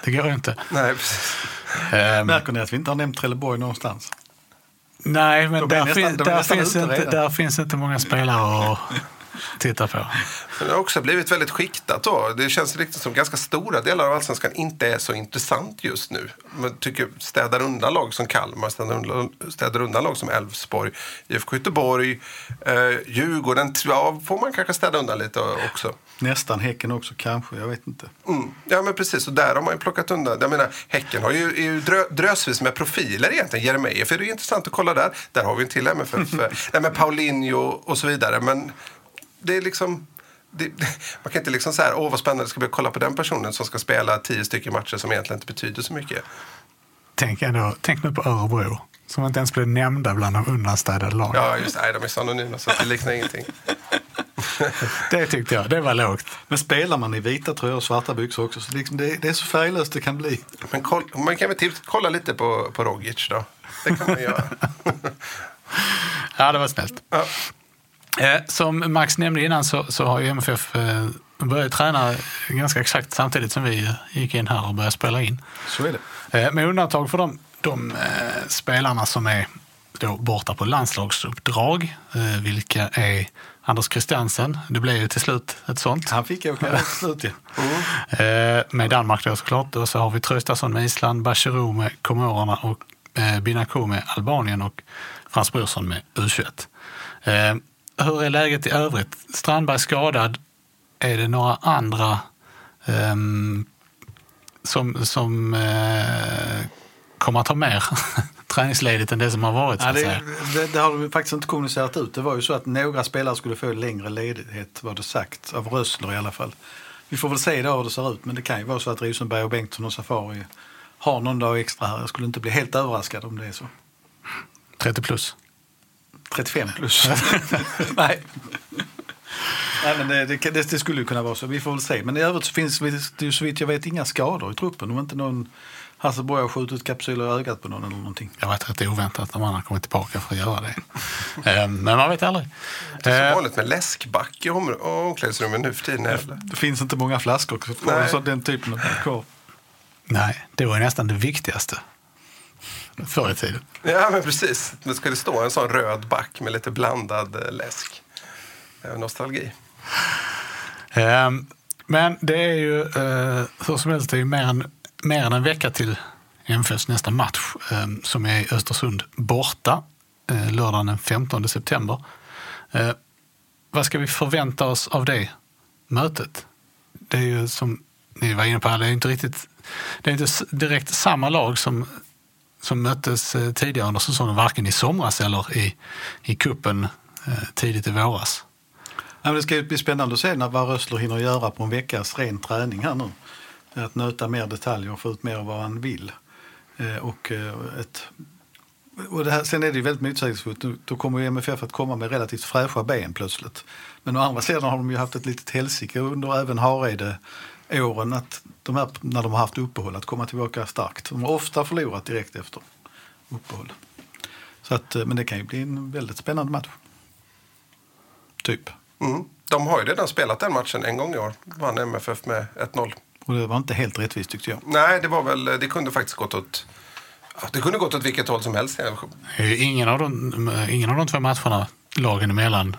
det går ju inte. Nej, precis. Ehm, Märker ni att vi inte har nämnt Trelleborg någonstans? Nej, men där, nästan- fin, där, finns inte, där finns inte många spelare att titta på. Men det har också blivit väldigt skiktat då. Det känns riktigt som ganska stora delar av Allsvenskan inte är så intressant just nu. Man tycker städar undan lag som Kalmar, städar undan, städar undan lag som Elfsborg, IFK Göteborg, eh, Djurgården. Ja, får man kanske städa undan lite också. Nästan Häcken också kanske, jag vet inte. Mm. Ja men precis, och där har man ju plockat undan. Jag menar, Häcken har ju, är ju drö, drösvis med profiler egentligen. Jeremejeff är det intressant att kolla där. Där har vi en till MFF. Nej men Paulinho och så vidare. Men det är liksom... Det, man kan inte liksom säga åh vad spännande ska att kolla på den personen som ska spela tio stycken matcher som egentligen inte betyder så mycket. Tänk, ändå, tänk nu på Örebro, som inte ens blev nämnda bland de undanstädade lagen. Ja just det, de är så anonyma så det liknar ingenting. Det tyckte jag, det var lågt. Men spelar man i vita tröjor och svarta byxor också, så liksom det, det är så färglöst det kan bli. Men koll, man kan väl tips, kolla lite på, på Rogic då. Det kan man göra. Ja, det var snällt. Ja. Eh, Som Max nämnde innan så, så har ju MFF eh, börjat träna ganska exakt samtidigt som vi gick in här och började spela in. Så är det. Eh, Med undantag för de, de eh, spelarna som är då borta på landslagsuppdrag, eh, vilka är Anders Christiansen, det blev ju till slut ett sånt. Han fick åka till slut ja. Eh, med Danmark då såklart. Och så har vi Traustason med Island, Bachirou med Komorerna och eh, Binakou med Albanien och Frans Brorsson med U21. Eh, hur är läget i övrigt? Strandberg skadad. Är det några andra ehm, som, som eh, kommer att ha mer träningsledigt än det som har varit? Så Ja, det, säga? det, det har de faktiskt inte kommunicerat ut. Det var ju så att några spelare skulle få längre ledighet, var det sagt, av Rössler i alla fall. Vi får väl se då hur det ser ut, men det kan ju vara så att Rosenberg och Bengtsson och Safari har någon dag extra här. Jag skulle inte bli helt överraskad om det är så. 30 plus. 35 plus. Nej. Nej, men det, det, det, skulle ju kunna vara så. Vi får väl se. Men i övrigt så finns det ju så vitt jag vet inga skador i truppen. Om inte någon Hasselborg har skjutit kapsyler i ögat på någon eller någonting. Jag vet att det är oväntat om han har kommit tillbaka för att göra det. Eh, Men man vet aldrig. Det är Eh, så vanligt med läskback i om- omklädningsrummen nu för tiden. Det finns inte många flaskor kvar, så den typen av kvar. Nej, det var ju nästan det viktigaste förr i tiden. Ja, men precis. Det skulle stå en sån röd back med lite blandad eh, läsk. Eh, Nostalgi. Ehm, Men det är ju eh, hur som helst, det är ju mer än, mer än en vecka till MFFs nästa match ehm, som är i Östersund borta eh, lördagen den 15 september. Eh, vad ska vi förvänta oss av det mötet? Det är ju som ni var inne på, det är inte riktigt, det är inte direkt samma lag som, som möttes eh, tidigare under säsongen, varken i somras eller i, i kuppen tidigt i våras. Det ska bli spännande att se vad Rössler hinner göra på en veckas ren träning här nu. Att nöta mer detaljer och få ut mer av vad han vill. Eh, och, eh, ett, och det här, sen är det ju väldigt motsägelsefullt. Då kommer ju MFF att komma med relativt fräscha ben plötsligt. Men å andra sidan har de ju haft ett litet helsike under även Hareide åren att de här, när de har haft uppehåll att komma tillbaka starkt. De har ofta förlorat direkt efter uppehåll. Så att, eh, men det kan ju bli en väldigt spännande match. Typ. Mm. de har ju redan spelat den matchen en gång i år. Vann MFF med 1-0. Och det var inte helt rättvist tyckte jag. Nej, det var väl, det kunde faktiskt gått åt, det kunde gått åt vilket håll som helst. Ingen av de, ingen av de två matcherna lagen emellan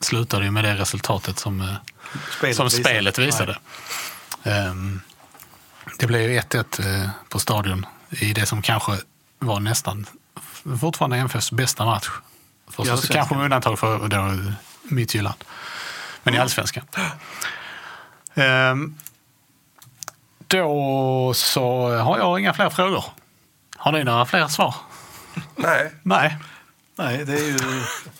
slutade ju med det resultatet som eh, Spelet som visade. spelet visade. Ehm, det blev ju 1-1 eh, på stadion i det som kanske var nästan fortfarande MFFs bästa match. För så, kanske med undantag för då Midtjylland. Men i allsvenskan. Ehm, då så har jag inga fler frågor. Har ni några fler svar? Nej, Nej. Nej, det är ju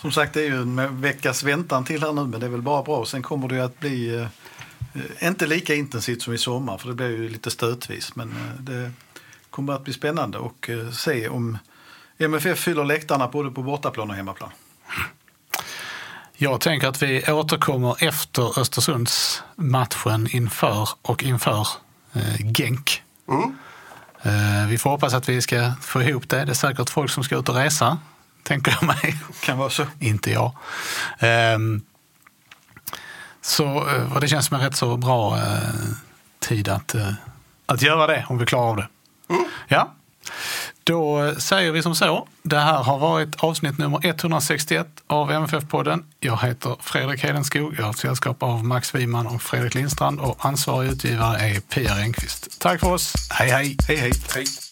som sagt det är ju en veckas väntan till här nu men det är väl bara bra. Sen kommer det ju att bli eh, inte lika intensivt som i sommar för det blir ju lite stötvis. Men eh, det kommer att bli spännande och eh, se om MFF fyller läktarna både på bortaplan och hemmaplan. Jag tänker att vi återkommer efter Östersundsmatchen inför och inför Genk. Eh, vi får hoppas att vi ska få ihop det. Det är säkert folk som ska ut och resa, tänker jag mig. Kan vara så. Inte jag. Ehm, så, eh, det känns som en rätt så bra eh, tid att, eh, att göra det, om vi klarar av det. Ja. Då säger vi som så. Det här har varit avsnitt nummer 161 av MFF-podden. Jag heter Fredrik Hedenskog. Jag har sällskap av Max Wiman och Fredrik Lindstrand och ansvarig utgivare är Pia Renqvist. Tack för oss. Hej, hej! Hej hej! hej.